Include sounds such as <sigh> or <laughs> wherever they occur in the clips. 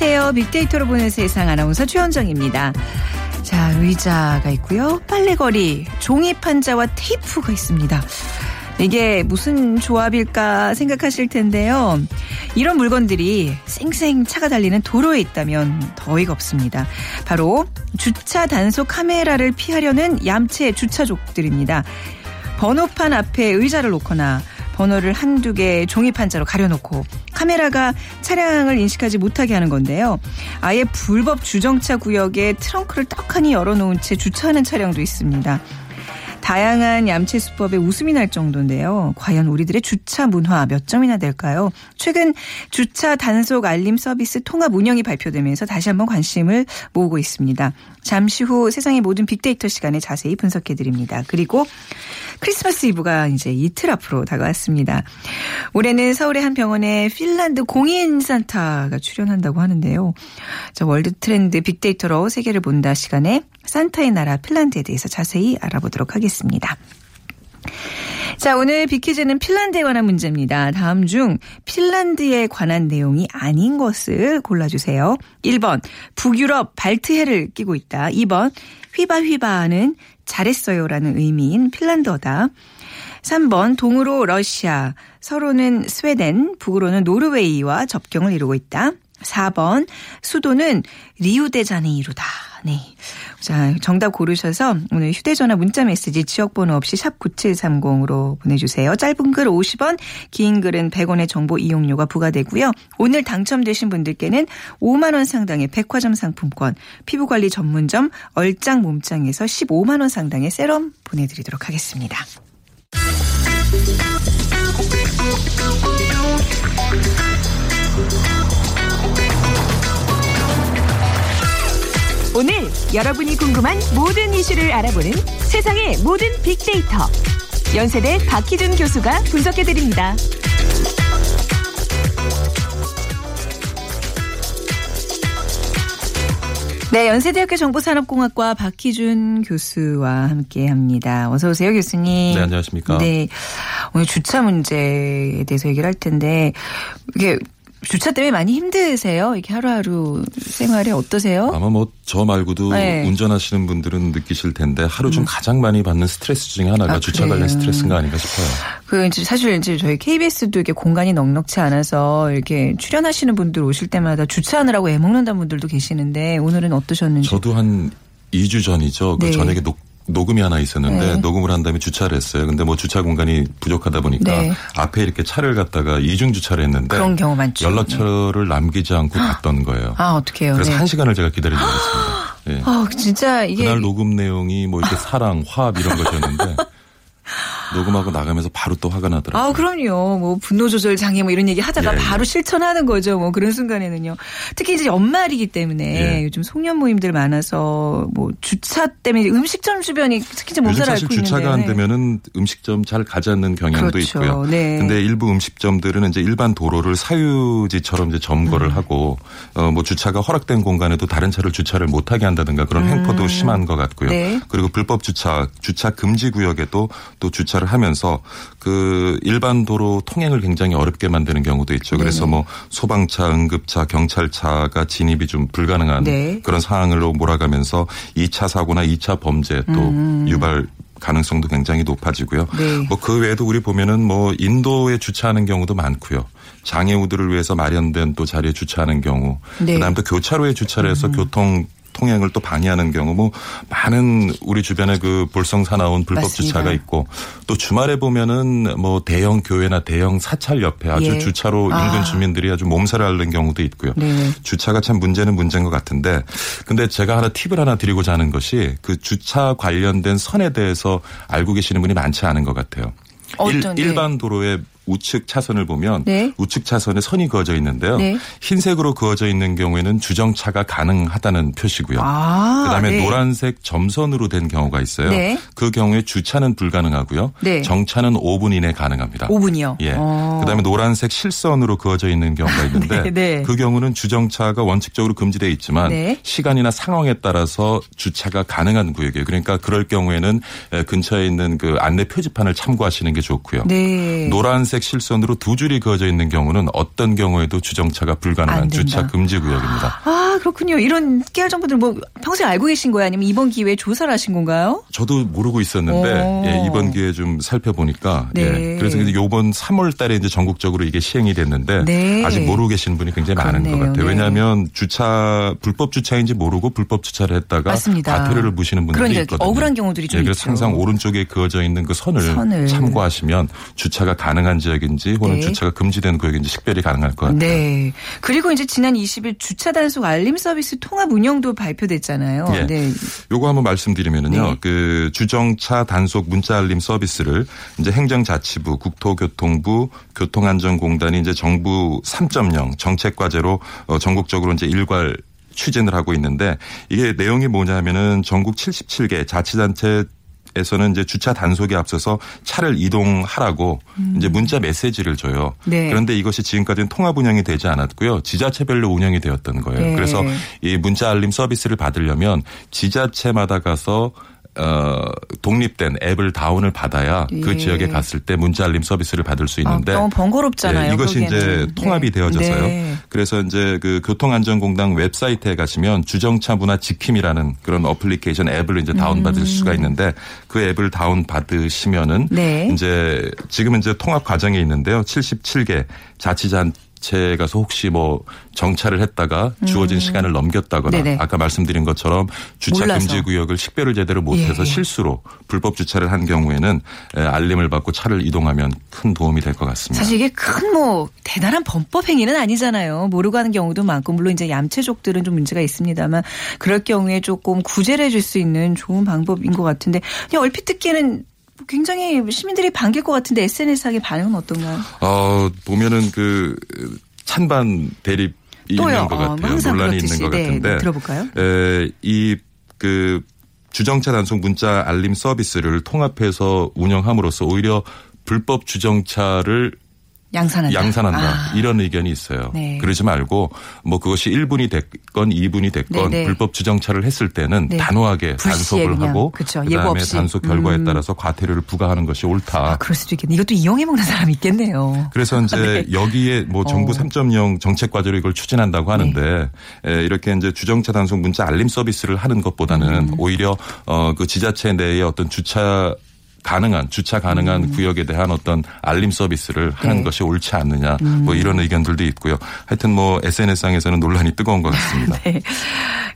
안녕하세요. 빅데이터로 보는 세상 아나운서 최현정입니다. 자, 의자가 있고요. 빨래거리, 종이 판자와 테이프가 있습니다. 이게 무슨 조합일까 생각하실 텐데요. 이런 물건들이 쌩쌩 차가 달리는 도로에 있다면 더 어이가 없습니다. 바로 주차 단속 카메라를 피하려는 얌체 주차족들입니다. 번호판 앞에 의자를 놓거나 번호를 한두 개 종이 판자로 가려놓고 카메라가 차량을 인식하지 못하게 하는 건데요. 아예 불법 주정차 구역에 트렁크를 떡하니 열어놓은 채 주차하는 차량도 있습니다. 다양한 얌체 수법에 웃음이 날 정도인데요. 과연 우리들의 주차 문화 몇 점이나 될까요? 최근 주차 단속 알림 서비스 통합 운영이 발표되면서 다시 한번 관심을 모으고 있습니다. 잠시 후 세상의 모든 빅데이터 시간에 자세히 분석해 드립니다. 그리고 크리스마스 이브가 이제 이틀 앞으로 다가왔습니다. 올해는 서울의 한 병원에 핀란드 공인 산타가 출연한다고 하는데요. 저 월드 트렌드 빅데이터로 세계를 본다 시간에 산타의 나라 핀란드에 대해서 자세히 알아보도록 하겠습니다. 자, 오늘 빅퀴즈는 핀란드에 관한 문제입니다. 다음 중 핀란드에 관한 내용이 아닌 것을 골라주세요. 1번, 북유럽 발트해를 끼고 있다. 2번, 휘바휘바는 잘했어요라는 의미인 핀란드어다. 3번, 동으로 러시아, 서로는 스웨덴, 북으로는 노르웨이와 접경을 이루고 있다. 4번, 수도는 리우데자네이루다. 네. 자, 정답 고르셔서 오늘 휴대전화 문자 메시지 지역번호 없이 샵 9730으로 보내주세요. 짧은 글 50원, 긴 글은 100원의 정보 이용료가 부과되고요. 오늘 당첨되신 분들께는 5만원 상당의 백화점 상품권, 피부관리 전문점 얼짱 몸짱에서 15만원 상당의 세럼 보내드리도록 하겠습니다. 오늘 여러분이 궁금한 모든 이슈를 알아보는 세상의 모든 빅데이터. 연세대 박희준 교수가 분석해드립니다. 네, 연세대학교 정보산업공학과 박희준 교수와 함께 합니다. 어서 오세요, 교수님. 네, 안녕하십니까. 네. 오늘 주차 문제에 대해서 얘기를 할 텐데, 이게 주차 때문에 많이 힘드세요? 이렇게 하루하루 생활이 어떠세요? 아마 뭐 저 말고도 네. 음. 운전하시는 분들은 느끼실 텐데 하루 중 가장 많이 받는 스트레스 중에 하나가 아, 주차 그래요? 관련 스트레스인가 아닌가 싶어요. 그 이제 사실 이제 저희 KBS도 이렇게 공간이 넉넉치 않아서 이렇게 출연하시는 분들 오실 때마다 주차하느라고 애먹는다는 분들도 계시는데 오늘은 어떠셨는지. 저도 한 2주 전이죠. 그 네. 저녁에 녹, 녹음이 하나 있었는데 네. 녹음을 한 다음에 주차를 했어요. 근데 뭐 주차 공간이 부족하다 보니까 네. 앞에 이렇게 차를 갖다가 이중 주차를 했는데 그런 경우 많죠. 연락처를 남기지 않고 갔던 거예요. 아, 어떡해요. 그래서 네. 한 시간을 제가 기다리고 있었습니다. 예. <gasps> 아, 진짜 이게 그날 녹음 내용이 뭐 이렇게 사랑, 화합 이런 것이었는데 <laughs> 녹음하고 나가면서 바로 또 화가 나더라고요. 아, 그럼요. 뭐 분노 조절 장애 뭐 이런 얘기 하다가 예, 예. 바로 실천하는 거죠. 뭐 그런 순간에는요. 특히 이제 연말이기 때문에 예. 요즘 송년 모임들 많아서 뭐 주차 때문에 음식점 주변이 특히 좀 요즘 몸살 사실 앓고 주차가 있는데. 안 되면은 음식점 잘 가지 않는 경향도 그렇죠. 있고요. 네. 근데 일부 음식점들은 이제 일반 도로를 사유지처럼 이제 점거를 음. 하고 어 뭐 주차가 허락된 공간에도 다른 차를 주차를 못 하게 한다든가 그런 횡포도 심한 것 같고요. 음. 네. 그리고 불법 주차, 주차 금지 구역에도 또 주차 를 하면서 그 일반 도로 통행을 굉장히 어렵게 만드는 경우도 있죠. 그래서 네네. 뭐 소방차, 응급차, 경찰차가 진입이 좀 불가능한 네. 그런 상황으로 몰아가면서 2차 사고나 2차 범죄 또 유발 가능성도 굉장히 높아지고요. 음. 네. 뭐그 외에도 우리 보면은 뭐 인도에 주차하는 경우도 많고요. 장애우들을 위해서 마련된 또 자리에 주차하는 경우. 네. 음. 그다음에 또 교차로에 주차를 해서 교통 통행을 또 방해하는 경우 뭐 많은 우리 주변에 그 볼성 사나운 불법. 주차가 있고 또 주말에 보면은 뭐 대형 교회나 대형 사찰 옆에 아주 예. 주차로 아. 인근 주민들이 아주 몸살을 앓는 경우도 있고요. 네. 주차가 참 문제는 문제인 것 같은데 근데 제가 하나 팁을 하나 드리고자 하는 것이 그 주차 관련된 선에 대해서 알고 계시는 분이 많지 않은 것 같아요. 어떤, 네. 일, 반 도로의 우측 차선을 보면 네. 우측 차선에 선이 그어져 있는데요. 네. 흰색으로 그어져 있는 경우에는 주정차가 가능하다는 표시고요. 아, 그다음에 네. 노란색 점선으로 된 경우가 있어요. 네. 그 경우에 주차는 불가능하고요. 네. 정차는 5분 이내 가능합니다. 5분이요. 예. 어. 그다음에 노란색 실선으로 그어져 있는 경우가 있는데 <laughs> 네, 네. 그 경우는 주정차가 원칙적으로 금지되어 있지만 네. 시간이나 상황에 따라서 주차가 가능한 구역이에요. 그러니까 그럴 경우에는 에, 근처에 있는 그 안내 표지판을 참고하시는 게 좋고요. 네. 노란색 실선으로 두 줄이 그어져 있는 경우는 어떤 경우에도 주정차가 안 불가능한. 주차 금지 구역입니다. 아, 그렇군요. 이런 깨알 정보들 뭐 평소에 알고 계신 거예요? 아니면 이번 기회에 조사를 하신 건가요? 저도 모르고 있었는데 오. 예, 이번 기회에 좀 살펴보니까 네. 예, 그래서 요번 3월 달에 이제 전국적으로 이게 시행이 됐는데 네. 아직 모르고 계시는 분이 굉장히 많은 것 그렇네요. 같아요. 네. 왜냐하면 주차 불법 주차인지 모르고 불법 주차를 했다가 맞습니다. 과태료를 무시는 분들이 그러니까 있거든요. 억울한 경우들이 좀 예, 그래서 있죠. 항상 오른쪽에 그어져 있는 그 선을, 선을. 참고하시면 주차가 가능한 지역인지 혹은 네. 주차가 금지된 구역인지 식별이 가능할 것 같아요. 네. 그리고 이제 지난 20일 주차 단속 알림 서비스 통합 운영도 발표됐잖아요. 예. 네. 요거 한번 말씀드리면은요. 네. 그 주정차 단속 문자 알림 서비스를 이제 행정자치부, 국토교통부, 교통안전공단이 이제 정부 3.0 정책 과제로 어, 전국적으로 이제 일괄 추진을 하고 있는데 이게 내용이 뭐냐면은 전국 77개 자치단체 에서는 이제 주차 단속에 앞서서 차를 이동하라고 이제 문자 메시지를 줘요. 음. 네. 그런데 이것이 지금까지는 통합 운영이 되지 않았고요. 지자체별로 운영이 되었던 거예요. 네. 그래서 이 문자 알림 서비스를 받으려면 지자체마다 가서 어, 독립된 앱을 다운을 받아야 예. 그 지역에 갔을 때 문자 알림 서비스를 받을 수 있는데 아, 너무 번거롭잖아요. 예, 이것이 이제 그러기에는. 통합이 네. 되어져서요. 네. 그래서 이제 그 교통안전공단 웹사이트에 가시면 주정차 문화 지킴이라는 그런 어플리케이션 앱을 이제 다운 받을 수가 있는데 그 앱을 다운 받으시면은 네. 이제 지금은 이제 통합 과정에 있는데요. 77개 자치단 체 가서 혹시 뭐 정차를 했다가 주어진 시간을 넘겼다거나 음. 네네. 아까 말씀드린 것처럼 주차 몰라서. 금지 구역을 식별을 제대로 못해서 예. 실수로 불법 주차를 한 경우에는 에, 알림을 받고 차를 이동하면 큰 도움이 될 것 같습니다. 사실 이게 큰 뭐 대단한 범법 행위는 아니잖아요. 모르고 하는 경우도 많고 물론 이제 얌체족들은 좀 문제가 있습니다만 그럴 경우에 조금 구제를 해줄 수 있는 좋은 방법인 것 같은데 그냥 얼핏 듣기에는 굉장히 시민들이 반길 것 같은데 SNS상의 반응은 어떤가요? 어, 보면은 그 찬반 대립이 또요. 있는 것 어, 같아요. 논란이 그렇듯이. 있는 것 네, 같은데. 네, 들어볼까요? 에, 이그 주정차 단속 문자 알림 서비스를 통합해서 운영함으로써 오히려 불법 주정차를 양산한다. 양산한다 아. 이런 의견이 있어요. 네. 그러지 말고 뭐 그것이 1분이 됐건 2분이 됐건 네, 네. 불법 주정차를 했을 때는 네. 단호하게 단속을 그냥. 하고 그쵸. 그다음에. 단속 결과에 음. 따라서 과태료를 부과하는 것이 옳다. 아, 그럴 수도 있겠네. 이것도 이용해 먹는 사람 있겠네요. 그래서 <laughs> 이제 여기에 뭐 정부 어. 3.0 정책 과제로 이걸 추진한다고 하는데 네. 에, 이렇게 이제 주정차 단속 문자 알림 서비스를 하는 것보다는 음. 오히려 어 그 지자체 내에 어떤 주차 가능한 주차 가능한 구역에 대한 어떤 알림 서비스를 하는 음. 네. 음. 것이 옳지 않느냐 뭐 이런 의견들도 있고요. 하여튼 뭐 SNS상에서는 논란이 뜨거운 것 같습니다. <laughs> 네.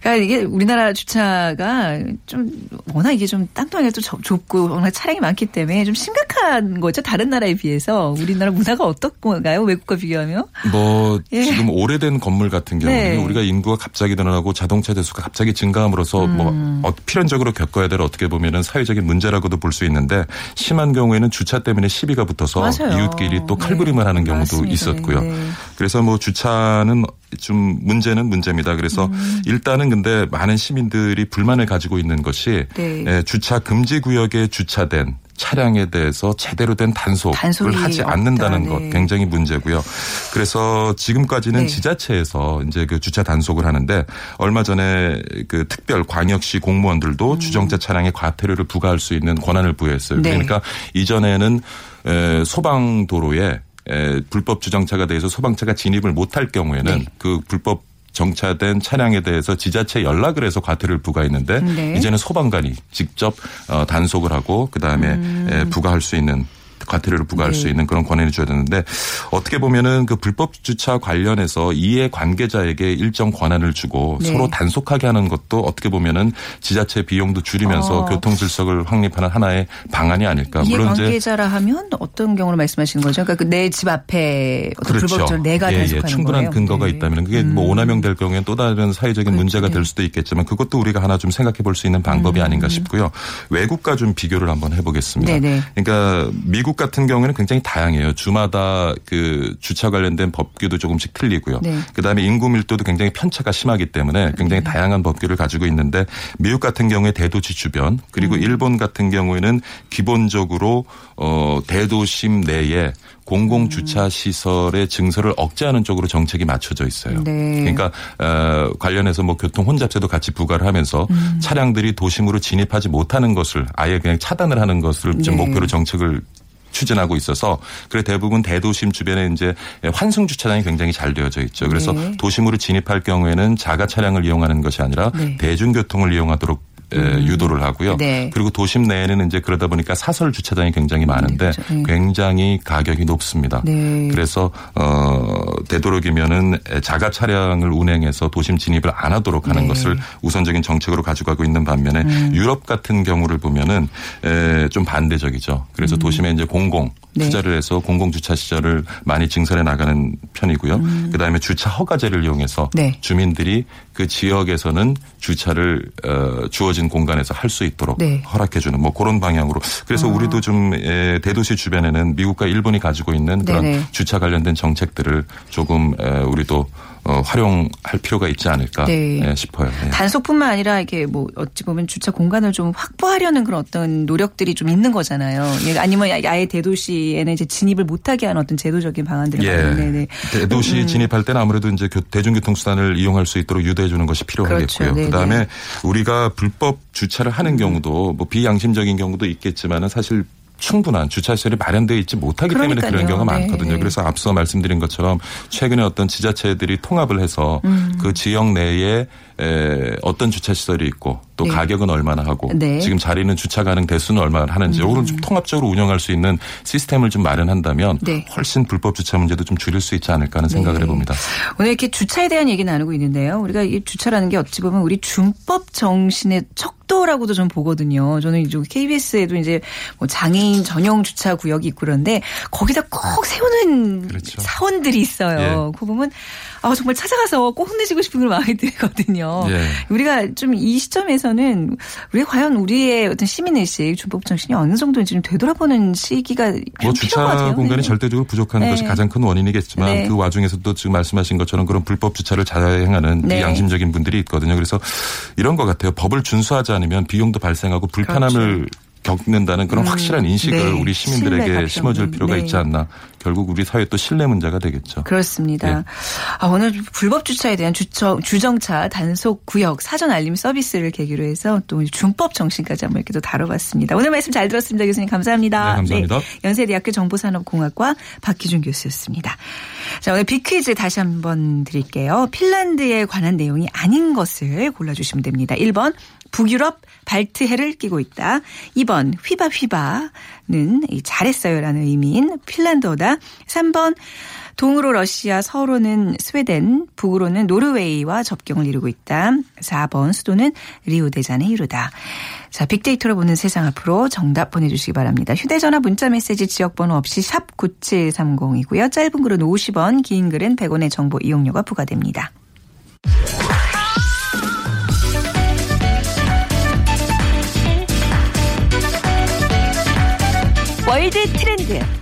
그러니까 이게 우리나라 주차가 좀 워낙 이게 좀 땅덩이가 또 좁- 좁고 워낙 차량이 많기 때문에 좀 심각한 거죠. 다른 나라에 비해서 우리나라 문화가 어떤가요? 외국과 비교하면? 뭐 예. 지금 오래된 건물 같은 경우는 네. 우리가 인구가 갑자기 늘어나고 자동차 대수가 갑자기 증가함으로써 음. 뭐 어, 필연적으로 겪어야 될 어떻게 보면은 사회적인 문제라고도 볼 수 있는데 심한 경우에는 주차 때문에 시비가 붙어서 맞아요. 이웃끼리 또 칼부림을 네. 하는 경우도 맞습니다. 있었고요. 네. 그래서 뭐 주차는 좀 문제는 문제입니다. 그래서 음. 일단은 근데 많은 시민들이 불만을 가지고 있는 것이 네. 에, 주차 금지 구역에 주차된 차량에 대해서 제대로 된 단속을 단속이 하지 없다. 않는다는 네. 것 굉장히 문제고요. 그래서 지금까지는 네. 지자체에서 이제 그 주차 단속을 하는데 얼마 전에 그 특별 광역시 음. 공무원들도 주정차 차량에 과태료를 부과할 수 있는 권한을 부여했어요. 네. 그러니까 이전에는 에, 소방 도로에 에, 불법 주정차가 돼서 소방차가 진입을 못할 경우에는 네. 그 불법 정차된 차량에 대해서 지자체 연락을 해서 과태료를 부과했는데 네. 이제는 소방관이 직접 어, 단속을 하고 그 다음에 음. 부과할 수 있는 과태료를 부과할 네. 수 있는 그런 권한을 줘야 되는데 어떻게 보면은 그 불법 주차 관련해서 이해 관계자에게 일정 권한을 주고 네. 서로 단속하게 하는 것도 어떻게 보면은 지자체 비용도 줄이면서 어. 교통 질서를 확립하는 하나의 방안이 아닐까. 이해 관계자라 하면 어떤 경우를 말씀하시는 거죠? 그러니까 내 집 앞에 그렇죠. 불법적으로 내가 예, 예. 단속하는 충분한 거예요. 근거가 네. 있다면 그게 뭐 오남용 될 경우에는 또 다른 사회적인 그렇죠. 문제가 네. 될 수도 있겠지만 그것도 우리가 하나 좀 생각해 볼 수 있는 방법이 음. 아닌가 싶고요. 외국과 좀 비교를 한번 해보겠습니다. 네네. 그러니까 미국 같은 경우에는 굉장히 다양해요. 주마다 그 주차 관련된 법규도 조금씩 틀리고요. 네. 그다음에 인구 밀도도 굉장히 편차가 심하기 때문에 굉장히 다양한 법규를 가지고 있는데 미국 같은 경우에 대도시 주변 그리고 음. 일본 같은 경우에는 기본적으로 어 대도심 내에 공공 주차 시설의 증설을 억제하는 쪽으로 정책이 맞춰져 있어요. 네. 그러니까 어, 관련해서 뭐 교통 혼잡세도 같이 부과를 하면서 음. 차량들이 도심으로 진입하지 못하는 것을 아예 그냥 차단을 하는 것을 네. 목표로 정책을 추진하고 있어서 그래 대부분 대도심 주변에 이제 환승 주차장이 굉장히 잘 되어져 있죠. 그래서 네. 도심으로 진입할 경우에는 자가 차량을 이용하는 것이 아니라 네. 대중교통을 이용하도록 에, 유도를 하고요. 네. 그리고 도심 내에는 이제 그러다 보니까 사설 주차장이 굉장히 많은데 그렇죠. 네. 굉장히 가격이 높습니다. 네. 그래서 어 되도록이면은 자가 차량을 운행해서 도심 진입을 안 하도록 하는 네. 음. 것을 우선적인 정책으로 가져가고 있는 반면에 유럽 같은 경우를 보면은 에, 좀 반대적이죠. 그래서 도심에 이제 공공 음. 네. 투자를 해서 공공 주차 시설을 많이 증설해 나가는 편이고요. 그다음에 주차 허가제를 이용해서 음. 네. 주민들이 그 지역에서는 주차를 어, 주어진 공간에서 할 수 있도록 네. 허락해주는 뭐 그런 방향으로 그래서 우리도 좀 에, 대도시 주변에는 미국과 일본이 가지고 있는 그런 네네. 주차 관련된 정책들을 조금 에, 우리도 어, 활용할 필요가 있지 않을까 네. 예, 싶어요. 예. 단속뿐만 아니라 이게 뭐 어찌 보면 주차 공간을 좀 확보하려는 그런 어떤 노력들이 좀 있는 거잖아요. 예, 아니면 아예 대도시에는 이제 진입을 못하게 하는 어떤 제도적인 방안들을 예. 많이- 네네. 대도시 진입할 때는 아무래도 이제 교- 대중교통 수단을 이용할 수 있도록 유도해 주는 것이 필요하겠고요. 그렇죠. 네네. 그다음에 우리가 불법 주차를 하는 경우도 뭐 비양심적인 경우도 있겠지만은 사실 충분한 주차 시설이 마련되어 있지 못하기 때문에 그러니까요. 그런 경우가 네, 많거든요. 네. 그래서 앞서 말씀드린 것처럼 최근에 어떤 지자체들이 통합을 해서 음. 그 지역 내에 에, 어떤 주차 시설이 있고 또 네. 가격은 얼마나 하고 네. 음. 지금 자리는 주차 가능 대수는 얼마나 하는지 이거는 좀 통합적으로 운영할 수 있는 시스템을 좀 마련한다면 네. 훨씬 불법 주차 문제도 좀 줄일 수 있지 않을까 하는 생각을 네. 해봅니다. 오늘 이렇게 주차에 대한 얘기 나누고 있는데요. 우리가 이 주차라는 게 어찌 보면 우리 준법 정신의 척도라고도 좀 보거든요. 저는 이제 KBS에도 이제 뭐 장애인 전용 주차 구역이 있고 그런데 거기다 꼭 세우는 그렇죠. 사원들이 있어요. 그거 보면 아 정말 찾아가서 꼭 혼내시고 싶은 그런 마음이 <laughs> 들거든요. 예. 우리가 좀 이 시점에서는 우리 과연 우리의 어떤 시민의식, 준법 정신이 어느 정도인지 좀 되돌아보는 시기가 뭐 주차. 공간이 네. 절대적으로 부족한 네. 것이 가장 큰 원인이겠지만 네. 그 와중에서도 지금 말씀하신 것처럼 그런 불법 주차를 자행하는 네. 양심적인 분들이 있거든요. 그래서 이런 것 같아요. 법을 준수하지 않으면 비용도 발생하고 불편함을 겪는다는 그런 확실한 인식을 그렇죠. 음. 네. 우리 시민들에게 심어줄 필요가 네. 있지 않나. 결국 우리 사회 또 신뢰 문제가 되겠죠. 그렇습니다. 예. 아, 오늘 불법 주차에 대한 주차, 주정차 단속 구역 사전 알림 서비스를 계기로 해서 또 준법 정신까지 한번 이렇게 또 다뤄봤습니다. 오늘 말씀 잘 들었습니다. 교수님 감사합니다. 네, 감사합니다. 연세대학교 정보산업공학과 박희준 교수였습니다. 자, 오늘 빅퀴즈 다시 한번 드릴게요. 핀란드에 관한 내용이 아닌 것을 골라주시면 됩니다. 1번 북유럽 발트해를 끼고 있다. 2번 휘바휘바는 이 잘했어요라는 의미인 핀란드어다. 3번 동으로 러시아, 서로는 스웨덴, 북으로는 노르웨이와 접경을 이루고 있다. 4번 수도는 리우데자네이루다. 자, 빅데이터로 보는 세상 앞으로 정답 보내주시기 바랍니다. 휴대전화 문자메시지 지역번호 없이 샵 9730이고요. 짧은 글은 50원, 긴 글은 100원의 정보 이용료가 부과됩니다. 월드 트렌드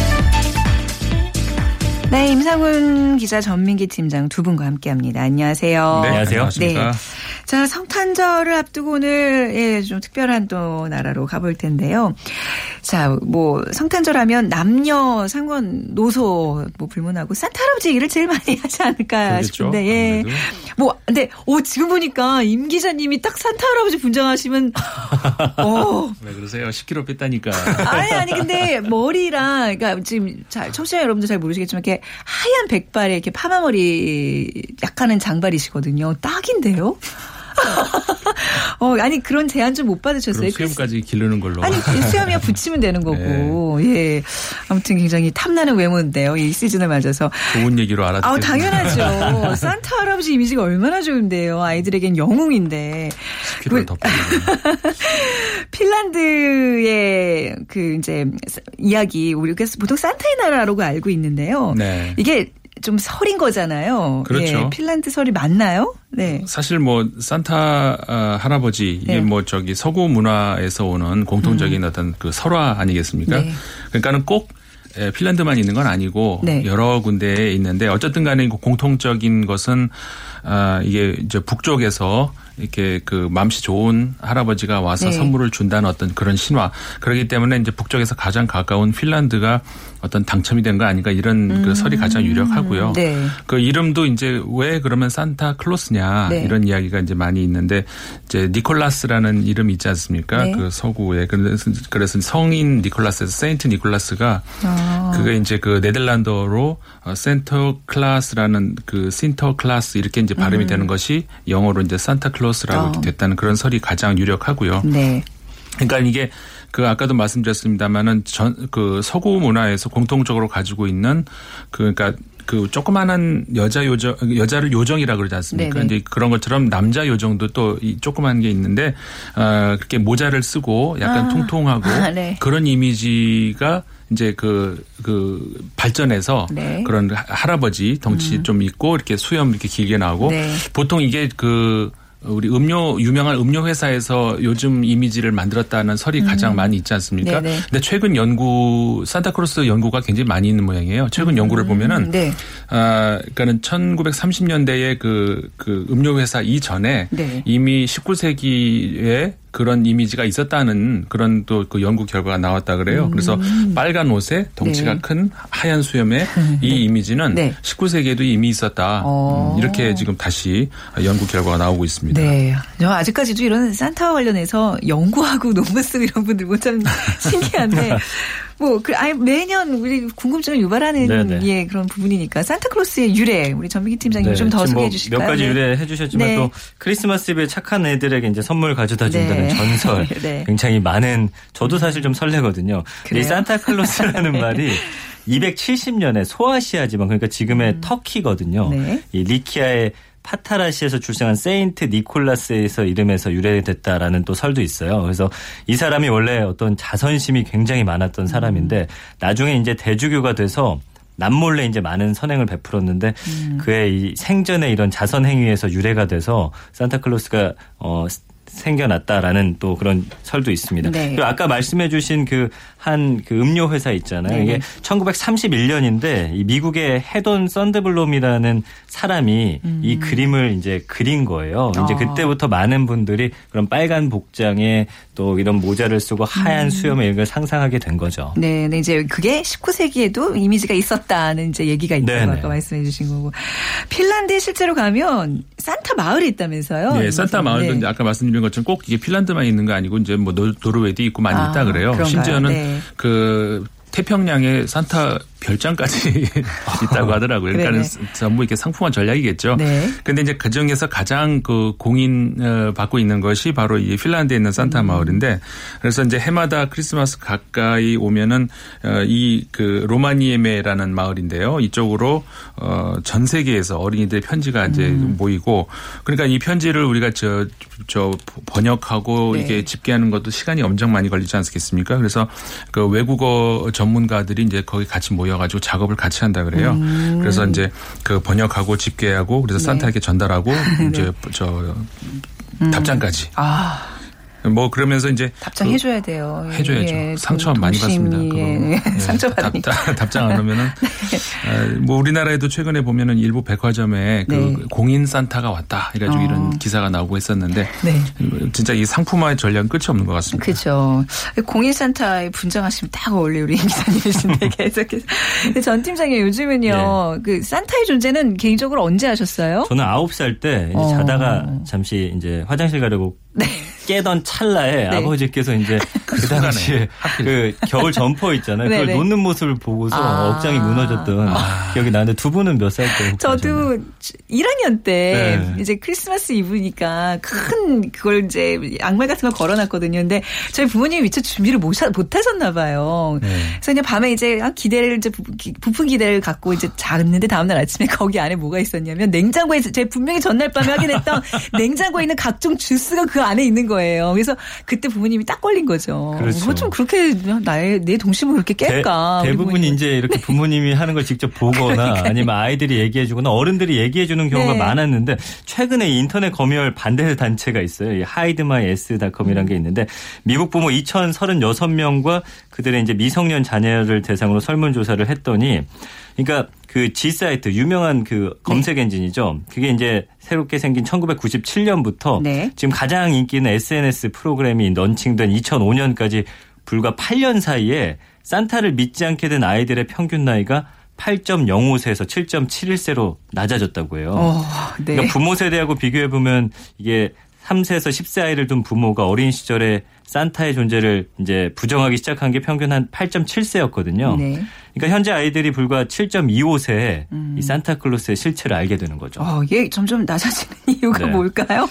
네, 임상훈 기자, 전민기 팀장 두 분과 함께합니다. 안녕하세요. 네, 안녕하세요. 네. 자, 성탄절을 앞두고 오늘 예, 좀 특별한 또 나라로 가볼 텐데요. 자, 뭐 성탄절 하면 남녀 상관 노소 뭐 불문하고 산타 할아버지 얘기를 제일 많이 <laughs> 하지 않을까 그러겠죠, 싶은데 예. 아무래도. 뭐 근데 오 지금 보니까 임 기자님이 딱 산타 할아버지 분장하시면 <laughs> 어 왜 그러세요? 10kg 뺐다니까. 아니 아니 근데 머리랑 그러니까 지금 잘 청취자 여러분들 잘 모르시겠지만 이렇게 하얀 백발에 이렇게 파마머리 약간은 장발이시거든요. 딱인데요? 어, 아니 그런 제안 좀 못 받으셨어요? 수염까지 기르는 걸로. 아니 수염이야 <laughs> 붙이면 되는 거고 네. 예 아무튼 굉장히 탐나는 외모인데요 이 시즌을 맞아서 좋은 얘기로 알아듣 아우 당연하죠 <laughs> 산타 할아버지 이미지가 얼마나 좋은데요 아이들에겐 영웅인데 덮어주는. <laughs> 핀란드의 그 이제 이야기 우리가 보통 산타의 나라라고 알고 있는데요 네. 이게 좀 설인 거잖아요 그렇죠. 예, 핀란드 설이 맞나요 네 사실 뭐 산타 아, 할아버지 이게 네. 뭐 저기 서구 문화에서 오는 공통적인 어떤 그 설화 아니겠습니까? 네. 그러니까는 꼭 에, 핀란드만 있는 건 아니고 네. 여러 군데에 있는데 어쨌든 간에 그 공통적인 것은 아 이게 이제 북쪽에서 이렇게 그 맘씨 좋은 할아버지가 와서 네. 선물을 준다는 어떤 그런 신화 그렇기 때문에 이제 북쪽에서 가장 가까운 핀란드가 어떤 당첨이 된 거 아닌가 이런 그 설이 가장 유력하고요. 음. 네. 그 이름도 이제 왜 그러면 산타 클로스냐 네. 이런 이야기가 이제 많이 있는데 이제 니콜라스라는 이름이 있지 않습니까? 네. 그 서구에 그래서 그래서 성인 니콜라스에서 세인트 니콜라스가 아. 그게 이제 그 네덜란드어로 어, 신터 클라스라는 그 신터 클라스 이렇게 이제 발음이 되는 것이 영어로 이제 산타 클로스 라고 음. 어. 됐다는 그런 설이 가장 유력하고요. 네. 그러니까 이게 그 아까도 말씀드렸습니다만은 전 그 서구 문화에서 공통적으로 가지고 있는 그 그러니까 그 조그마한 여자 요정 여자를 요정이라 그러지 않습니까? 네네. 이제 그런 것처럼 남자 요정도 또 이 조그만 게 있는데 어 그렇게 모자를 쓰고 약간 아. 통통하고 아, 네. 그런 이미지가 이제 그, 그 발전해서 네. 그런 하- 할아버지 덩치 좀 있고 이렇게 수염 이렇게 길게 나오고 네. 보통 이게 그 우리 음료 유명한 음료 회사에서 요즘 이미지를 만들었다는 설이 가장 많이 있지 않습니까? 음. 네네. 근데 최근 연구 산타크로스 연구가 굉장히 많이 있는 모양이에요. 최근 연구를 보면은 네. 아, 그러니까는 1930년대에 그, 그 음료 회사 이전에 네. 이미 19세기에 그런 이미지가 있었다는 그런 또 그 연구 결과가 나왔다 그래요. 그래서 빨간 옷에 덩치가 음. 네. 큰 하얀 수염의 <laughs> 이 이미지는 네. 19세기에도 이미 있었다. 어. 음, 이렇게 지금 다시 연구 결과가 나오고 있습니다. 네. 저 아직까지도 이런 산타와 관련해서 연구하고 논문 쓰고 이런 분들 보참 <laughs> 신기한데 뭐, 그, 아예 매년 우리 궁금증을 유발하는 네네. 예, 그런 부분이니까 산타클로스의 유래 우리 전민기 팀장님 네, 좀더 지금 소개해 뭐 주실까요? 몇 가지 네. 유래 해 주셨지만 네. 또 크리스마스 이브에 착한 애들에게 이제 선물 가져다 준다는 네. 전설 <laughs> 네. 굉장히 많은 저도 사실 좀 설레거든요. 이 산타클로스라는 <laughs> 네. 말이 270년에 소아시아 지방 그러니까 지금의 터키거든요. 네. 이 리키아의 파타라시에서 출생한 세인트 니콜라스에서 이름에서 유래됐다라는 또 설도 있어요. 그래서 이 사람이 원래 어떤 자선심이 굉장히 많았던 사람인데 나중에 이제 대주교가 돼서 남몰래 이제 많은 선행을 베풀었는데 음. 그의 이 생전에 이런 자선 행위에서 유래가 돼서 산타클로스가 어 생겨났다라는 또 그런 설도 있습니다. 네. 그리고 아까 말씀해주신 그 한그 음료 회사 있잖아요. 네. 이게 1931년인데 이 미국의 헤돈 썬드블롬이라는 사람이 이 그림을 이제 그린 거예요. 이제 음. 어. 그때부터 많은 분들이 그런 빨간 복장에 또 이런 모자를 쓰고 하얀 음. 수염에 이런 걸 상상하게 된 거죠. 네, 네, 이제 그게 19세기에도 이미지가 있었다는 이제 얘기가 있다고 네네. 아까 말씀해 주신 거고. 핀란드에 실제로 가면 산타 마을이 있다면서요? 네, 산타 마을도 네. 이제 아까 말씀드린 것처럼 꼭 이게 핀란드만 있는 거 아니고 이제 뭐 노- 노르웨이도 있고 많이 아, 있다 그래요. 그런가요? 심지어는 네. 그 태평양에 산타 별장까지 <laughs> 있다고 하더라고요. 그러니까. 전부 이렇게 상품화 전략이겠죠. 네. 근데 이제 그 중에서 가장 그 공인 어, 받고 있는 것이 바로 이 핀란드에 있는 산타 음. 마을인데 그래서 이제 해마다 크리스마스 가까이 오면은 어, 이 그 로바니에미라는 마을인데요. 이쪽으로 어전 세계에서 어린이들 편지가 이제 음. 모이고 그러니까 이 편지를 우리가 저 저 번역하고 네. 이게 집계하는 것도 시간이 엄청 많이 걸리지 않겠습니까? 그래서 그 외국어 전문가들이 이제 거기 같이 모여가지고 작업을 같이 한다 그래요. 음. 그래서 이제 그 번역하고 집계하고 그래서 네. 산타에게 전달하고 <laughs> 이제 저 답장까지. 아, 뭐 그러면서 이제 답장해 줘야 돼요. 예, 해줘야죠. 예, 상처 동- 많이 받습니다. 예, 예. <laughs> 상처 받으니까. 답, 답장 안 하면은 <laughs> 아, 뭐 우리나라에도 최근에 보면은 일부 백화점에 그 네. 공인 산타가 왔다 해가지고 어. 이런 기사가 나오고 했었는데 네. 진짜 이 상품화의 전략은 끝이 없는 것 같습니다. 그죠. 공인 산타에 분장하시면 딱 어울려 우리 <laughs> 기사님이신데 계속해서. 전 팀장님 요즘은요 그 산타의 존재는 개인적으로 언제 하셨어요? 저는 아홉 살때 이제 어. 자다가 잠시 이제 화장실 가려고 깨던 찰나에 네. 아버지께서 이제 <laughs> 그 당시에 그 겨울 점퍼 있잖아요. 그걸 네네. 놓는 모습을 보고서 아. 억장이 무너졌던 기억이 나는데 두 분은 몇 살 때? 저도 1학년 때 네. 이제 크리스마스 이브니까 큰 그걸 이제 양말 같은 걸 걸어놨거든요. 근데 저희 부모님이 미처 준비를 못, 하- 못 하셨나 봐요. 네. 그래서 그냥 밤에 이제 아, 기대를 이제 부푼 기대를 갖고 이제 잤는데 다음날 아침에 <laughs> 거기 안에 뭐가 있었냐면 냉장고에 제가 분명히 전날 밤에 확인했던 <laughs> 냉장고에 있는 각종 주스가 그 안에 있는 거예요. 그래서 그때 부모님이 딱 걸린 거죠. 그렇죠. 뭐 좀 그렇게 나의 내 동심을 그렇게 깰까? 대부분. 이제 이렇게 부모님이 하는 걸 직접 보거나 <laughs> 아니면 아이들이 얘기해 주거나 어른들이 얘기해 주는 경우가 네. 많았는데 최근에 이 인터넷 검열 반대 단체가 있어요. 이 HideMyAss.com이라는 게 있는데 미국 부모 2,036명과 그들의 이제 미성년 자녀를 대상으로 설문 조사를 했더니 그러니까 그 G 사이트 유명한 그 검색 네. 엔진이죠. 그게 이제 새롭게 생긴 1997년부터 네. 지금 가장 인기 있는 SNS 프로그램이 런칭된 2005년까지 불과 8년 사이에 산타를 믿지 않게 된 아이들의 평균 나이가 8.05세에서 7.71세로 낮아졌다고 해요. 어, 네. 그러니까 부모 세대하고 비교해 보면 이게 3세에서 10세 아이를 둔 부모가 어린 시절에 산타의 존재를 이제 부정하기 시작한 게 평균 한 8.7세였거든요. 네. 그러니까 현재 아이들이 불과 7.25세에 이 산타클로스의 실체를 알게 되는 거죠. 어, 얘 점점 낮아지는 <laughs> 이유가 네. 뭘까요?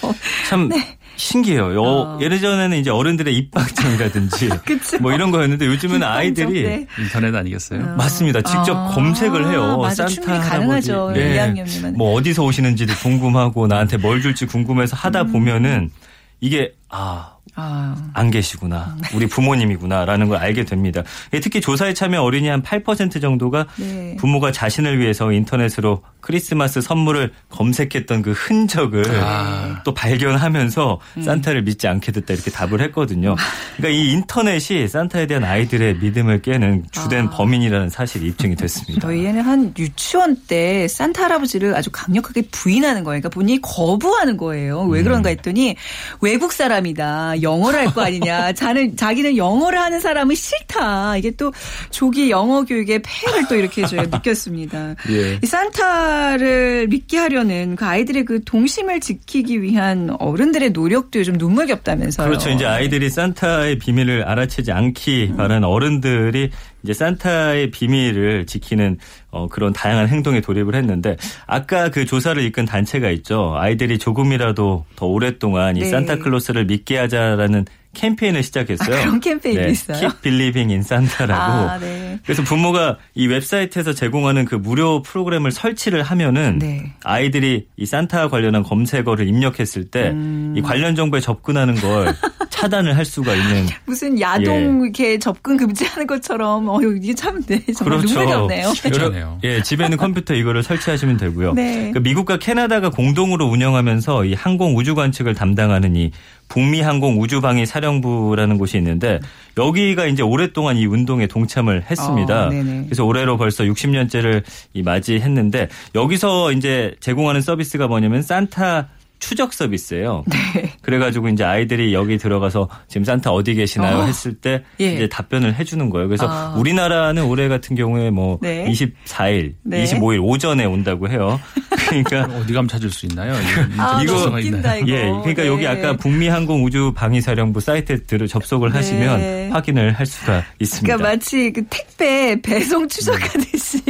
참 신기해요. 요 어. 예전에는 이제 어른들의 입방정이라든지 <laughs> 그쵸. 뭐 이런 거였는데 요즘은 <laughs> 아이들이 네. 인터넷 아니겠어요? 맞습니다. 직접 아, 검색을 해요. 맞아. 산타. 가능하죠. 네. 2학년이면. 뭐 어디서 오시는지도 궁금하고 나한테 뭘 줄지 궁금해서 하다 음. 보면은 이게 아. 아, 안 계시구나. 우리 부모님이구나라는 걸 알게 됩니다. 특히 조사에 참여 어린이 한 8% 정도가 네. 부모가 자신을 위해서 인터넷으로 크리스마스 선물을 검색했던 그 흔적을 아. 또 발견하면서 음. 산타를 믿지 않게 됐다 이렇게 답을 했거든요. 그러니까 이 인터넷이 산타에 대한 아이들의 믿음을 깨는 주된 범인이라는 사실이 입증이 됐습니다. 저희 애는 한 유치원 때 산타 할아버지를 아주 강력하게 부인하는 거예요. 그러니까 본인이 거부하는 거예요. 왜 그런가 음. 했더니 외국 사람이다. 영어를 할 거 아니냐. 자는, 자기는 영어를 하는 사람은 싫다. 이게 또 조기 영어 교육의 폐해를 또 이렇게 저희가 느꼈습니다. 예. 이 산타를 믿게 하려는 그 아이들의 그 동심을 지키기 위한 어른들의 노력도 좀 눈물겹다면서요. 그렇죠. 이제 아이들이 산타의 비밀을 알아채지 않기 바라는 어른들이 이제 산타의 비밀을 지키는 어, 그런 다양한 행동에 돌입을 했는데 아까 그 조사를 이끈 단체가 있죠. 아이들이 조금이라도 더 오랫동안 이 네. 산타클로스를 믿게 하자라는 캠페인을 시작했어요. 아, 그런 캠페인도 있어요? Keep Believing in Santa라고. 아, 네. 그래서 부모가 이 웹사이트에서 제공하는 그 무료 프로그램을 설치를 하면은 네. 아이들이 이 산타 관련한 검색어를 입력했을 때이 음. 관련 정보에 접근하는 걸 <laughs> 차단을 할 수가 있는 무슨 야동 예. 이렇게 접근 금지하는 것처럼 어 이게 참 네, 정말 그렇죠. 눈물이 없네요. 실제네요. 예, 집에 있는 컴퓨터 이거를 설치하시면 되고요. 네. 그 미국과 캐나다가 공동으로 운영하면서 이 항공 우주 관측을 담당하는 이 북미 항공 우주방위 사령부라는 곳이 있는데 여기가 이제 오랫동안 이 운동에 동참을 했습니다. 어. 그래서 올해로 벌써 60년째를 이 맞이했는데 여기서 이제 제공하는 서비스가 뭐냐면 산타 추적 서비스예요. 네. 그래가지고 이제 아이들이 여기 들어가서 지금 산타 어디 계시나요 어. 했을 때 예. 이제 답변을 해주는 거예요. 그래서 아. 우리나라는 올해 같은 경우에 뭐 네. 24일, 네. 25일 오전에 온다고 해요. <laughs> 그러니까 어디 가면 찾을 수 있나요? 아, 이거- 웃긴다 이거. 예, 그러니까 네. 여기 아까 북미 항공 우주 방위사령부 사이트에 들 접속을 네. 하시면 확인을 할 수가 있습니다. 그러니까 마치 그 택배 배송 추적하듯이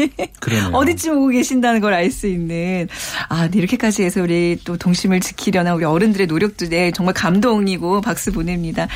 그러네요. 어디쯤 오고 계신다는 걸 알 수 있는 아 네, 이렇게까지 해서 우리 또 동심을 지키려는 우리 어른들의 노력도 네, 정말 감동이고 박수 보냅니다.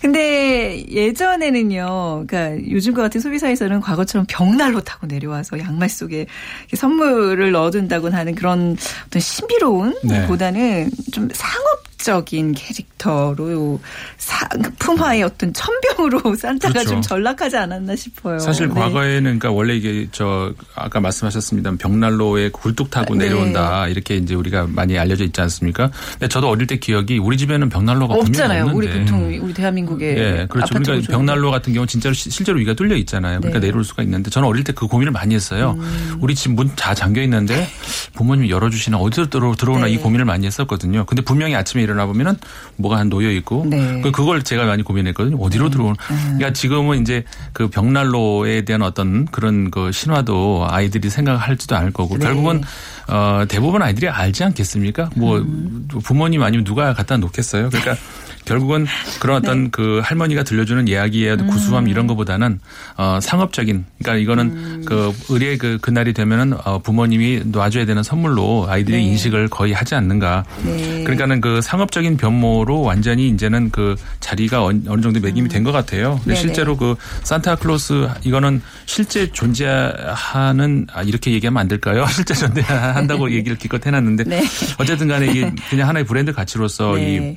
근데 예전에는요, 그러니까 요즘과 같은 소비사에서는 과거처럼 벽난로 타고 내려와서 양말 속에 선물을 넣어둔다고 하는 그런 어떤 신비로운 네. 보다는 좀 상업 적인 캐릭터로 사, 품화의 어떤 천병으로 <laughs> 산타가 그렇죠. 좀 전락하지 않았나 싶어요. 사실 네. 과거에는 그러니까 원래 이게 저 아까 말씀하셨습니다. 벽난로에 굴뚝 타고 네. 내려온다 이렇게 이제 우리가 많이 알려져 있지 않습니까? 근데 저도 어릴 때 기억이 우리 집에는 벽난로가 없잖아요. 우리 보통 우리 대한민국의 예, 그렇죠. 아파트 그러니까. 벽난로 같은 경우 는 진짜로 시- 실제로 위가 뚫려 있잖아요. 그러니까 네. 내려올 수가 있는데 저는 어릴 때 그 고민을 많이 했어요. 음. 우리 집 문 다 잠겨 있는데 부모님이 열어주시나 어디서 들어 들어오나 네. 이 고민을 많이 했었거든요. 근데 분명히 아침에 일어 나 보면은 뭐가 한 놓여 있고 네. 그 그걸 제가 많이 고민했거든요. 어디로 들어오는? 그러니까 지금은 이제 그 벽난로에 대한 어떤 그런 그 신화도 아이들이 생각할지도 않을 거고 네. 결국은 어 대부분 아이들이 알지 않겠습니까? 뭐 음. 부모님 아니면 누가 갖다 놓겠어요. 그러니까 <laughs> 결국은 그런 어떤 네. 그 할머니가 들려주는 이야기의 음. 구수함 이런 것보다는 어 상업적인 그러니까 이거는 음. 그 의뢰 그 그날이 되면은 어 부모님이 놔줘야 되는 선물로 아이들이 네. 인식을 거의 하지 않는가. 네. 그러니까는 그 상업적인 변모로 완전히 이제는 그 자리가 어느 정도 매김이 된것 같아요. 근데 음. 네네. 실제로 그 산타클로스 이거는 실제 존재하는 아 이렇게 얘기하면 안 될까요? <laughs> 실제 존재한다고 <laughs> 얘기를 기껏 해놨는데 네. 어쨌든 간에 이게 그냥 하나의 브랜드 가치로서 이 네.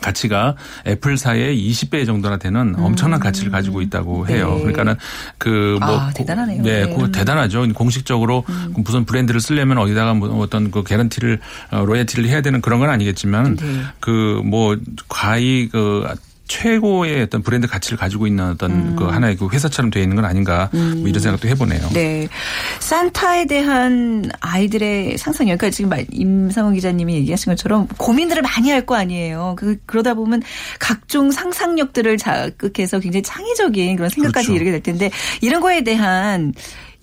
가치가 애플사의 20배 정도나 되는 엄청난 가치를 가지고 있다고 해요. 음. 네. 그러니까는 그뭐 아, 대단하네요. 네, 네. 음. 대단하죠. 공식적으로 무슨 브랜드를 쓰려면 어디다가 뭐 어떤 그 개런티를 어, 로열티를 해야 되는 그런 건 아니겠지만 네. 그뭐 과히 그 최고의 어떤 브랜드 가치를 가지고 있는 어떤 음. 그 하나의 그 회사처럼 되어 있는 건 아닌가 뭐 이런 생각도 해보네요. 네. 산타에 대한 아이들의 상상력. 그러니까 지금 말- 임상훈 기자님이 얘기하신 것처럼 고민들을 많이 할 거 아니에요. 그, 그러다 보면 각종 상상력들을 자극해서 굉장히 창의적인 그런 생각까지 그렇죠. 이르게 될 텐데 이런 거에 대한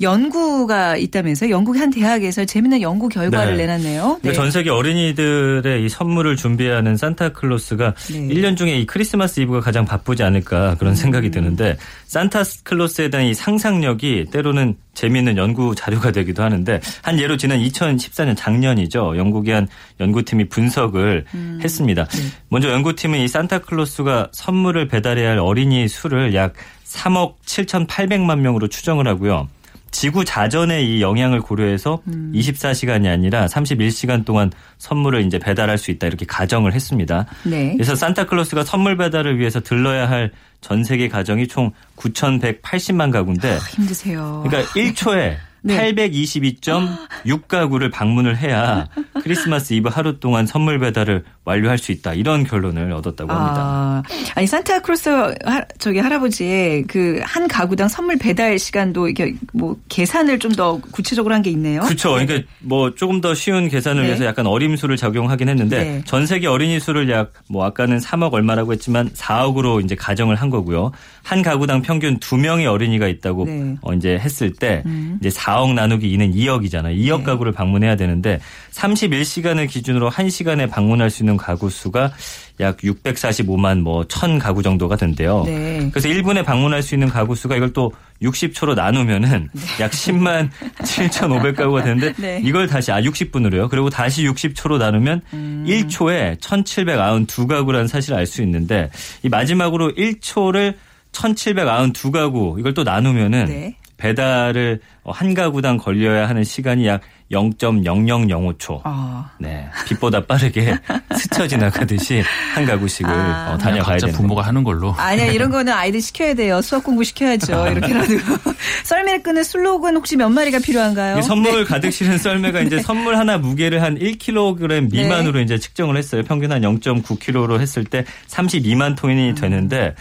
연구가 있다면서요? 영국의 한 대학에서 재밌는 연구 결과를 네. 내놨네요. 그러니까 전 세계 어린이들의 이 선물을 준비하는 산타클로스가 네. 1년 중에 이 크리스마스 이브가 가장 바쁘지 않을까 그런 생각이 음. 드는데 산타클로스에 대한 이 상상력이 때로는 재미있는 연구 자료가 되기도 하는데 한 예로 지난 2014년 작년이죠. 영국의 한 연구팀이 분석을 음. 했습니다. 네. 먼저 연구팀은 이 산타클로스가 선물을 배달해야 할 어린이 수를 약 3억 7,800만 명으로 추정을 하고요. 지구 자전의 이 영향을 고려해서 음. 24시간이 아니라 31시간 동안 선물을 이제 배달할 수 있다 이렇게 가정을 했습니다. 네. 그래서 산타클로스가 선물 배달을 위해서 들러야 할 전 세계 가정이 총 9,180만 가구인데 힘드세요. 그러니까 1초에 네. 822.6가구를 방문을 해야 크리스마스 이브 하루 동안 선물 배달을 완료할 수 있다. 이런 결론을 얻었다고 합니다. 아, 아니 산타크로스 하, 저기 할아버지의 그 한 가구당 선물 배달 시간도 이게 뭐 계산을 좀 더 구체적으로 한 게 있네요. 그렇죠. 그러니까 뭐 조금 더 쉬운 계산을 네. 위해서 약간 어림수를 적용하긴 했는데 네. 전 세계 어린이 수를 약 뭐 아까는 3억 얼마라고 했지만 4억으로 이제 가정을 한 거고요. 한 가구당 평균 2명의 어린이가 있다고 네. 음. 어 이제 했을 때 이제 4억 나누기 2는 2억이잖아요. 2억 네. 가구를 방문해야 되는데 31시간을 기준으로 1시간에 방문할 수 있는 가구 수가 약 645만 뭐 1000 가구 정도가 된대요. 네. 그래서 1분에 방문할 수 있는 가구 수가 이걸 또 60초로 나누면은 <laughs> 약 10만 7,500가구가 되는데 <laughs> 네. 이걸 다시 아 60분으로요. 그리고 다시 60초로 나누면 음. 1초에 1,792가구라는 사실을 알 수 있는데 이 마지막으로 1초를 1,792가구 이걸 또 나누면은 네. 배달을 어, 한 가구당 걸려야 하는 시간이 약 0.0005초. 아. 네. 빛보다 빠르게 <laughs> 스쳐 지나가듯이 한 가구씩을 아. 어, 다녀가야 되는 부모가 하는 걸로. 아니야 이런 거는 아이들 시켜야 돼요. 수학 공부 시켜야죠. 이렇게라도 <laughs> 썰매를 끄는 슬로건 혹시 몇 마리가 필요한가요? 이 선물 가득 실은 썰매가 이제 <laughs> 선물 하나 무게를 한 1kg 미만으로 이제 측정을 했어요. 평균 한 0.9kg로 했을 때 32만 톤이 되는데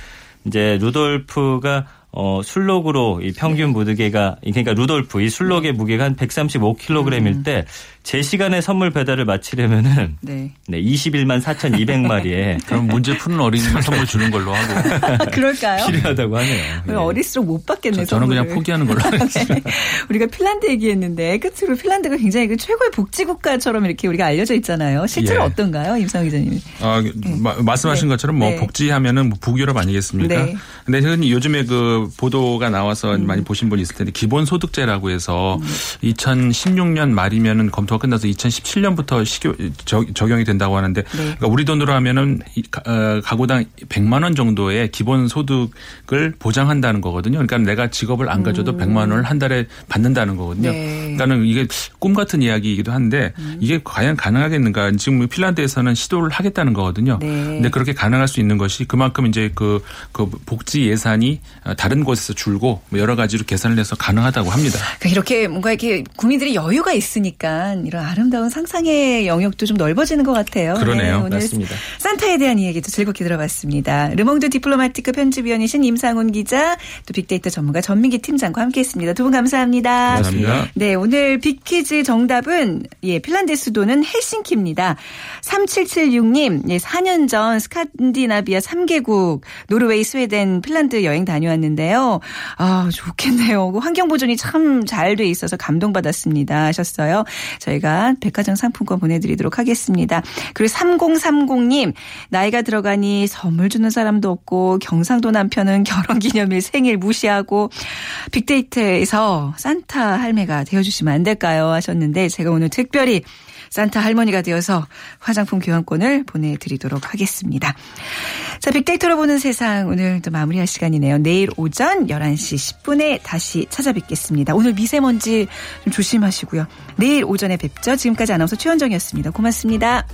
이제 루돌프가 어, 술록으로 이 평균 무게가 그러니까 루돌프 이 술록의 무게가 한 135kg일 때 제 시간에 선물 배달을 마치려면은 네. 네, 21만 4,200마리에 <laughs> 그럼 문제 푸는 어린이만 <laughs> 선물 주는 걸로 하고 <laughs> 그럴까요? 필요하다고 하네요. 예. 어릴수록 못 받겠네. 저는 그냥. 포기하는 걸로 하겠습니다. 네. 우리가 핀란드 얘기했는데 끝으로 핀란드가 굉장히 그 최고의 복지 국가처럼 이렇게 우리가 알려져 있잖아요. 실제로 예. 어떤가요, 임상 기자님? 아, 마- 말씀하신 네. 것처럼 뭐 네. 복지하면은 뭐 북유럽 아니겠습니까? 네. 근데 흔히 요즘에 그 보도가 나와서 음. 많이 보신 분이 있을 텐데 기본소득제라고 해서 2016년 말이면은 검토가 끝나서 2017년부터 시교, 적, 적용이 된다고 하는데 네. 그러니까 우리 돈으로 하면은 가- 어, 가구당 100만 원 정도의 기본소득을 보장한다는 거거든요. 그러니까 내가 직업을 안 가져도 100만 원을 한 달에 받는다는 거거든요. 음. 네. 음. 그러니까는 이게 꿈 같은 이야기이기도 한데 이게 과연 가능하겠는가? 지금 핀란드에서는 시도를 하겠다는 거거든요. 네. 근데 그렇게 가능할 수 있는 것이 그만큼 이제 그, 그 복지 예산이 다른 곳에서 줄고 뭐 여러 가지로 계산을 해서 가능하다고 합니다. 그러니까 이렇게 뭔가 이렇게 국민들이 여유가 있으니까 이런 아름다운 상상의 영역도 좀 넓어지는 것 같아요. 그러네요. 오늘 맞습니다. 산타에 대한 이야기도 즐겁게 들어봤습니다. 르몽드 디플로마티크 편집위원이신 임상훈 기자, 또 빅데이터 전문가 전민기 팀장과 함께했습니다. 두 분 감사합니다. 감사합니다. 네, 오늘 빅퀴즈 정답은 예, 핀란드 수도는 헬싱키입니다. 3776님, 예, 4년 전 스칸디나비아 3개국 노르웨이, 스웨덴, 핀란드 여행 다녀왔는데 하셨는데요. 아, 좋겠네요. 그 환경 보존이 참 잘 돼 있어서 감동받았습니다. 하셨어요. 저희가 백화점 상품권 보내드리도록 하겠습니다. 그리고 3030님, 나이가 들어가니 선물 주는 사람도 없고, 경상도 남편은 결혼기념일 생일 무시하고, 빅데이터에서 산타 할매가 되어주시면 안 될까요? 하셨는데, 제가 오늘 특별히 산타 할머니가 되어서 화장품 교환권을 보내드리도록 하겠습니다. 자, 빅데이터로 보는 세상 오늘 또 마무리할 시간이네요. 내일 오전 11시 10분에 다시 찾아뵙겠습니다. 오늘 미세먼지 좀 조심하시고요. 내일 오전에 뵙죠. 지금까지 아나운서 최원정이었습니다. 고맙습니다.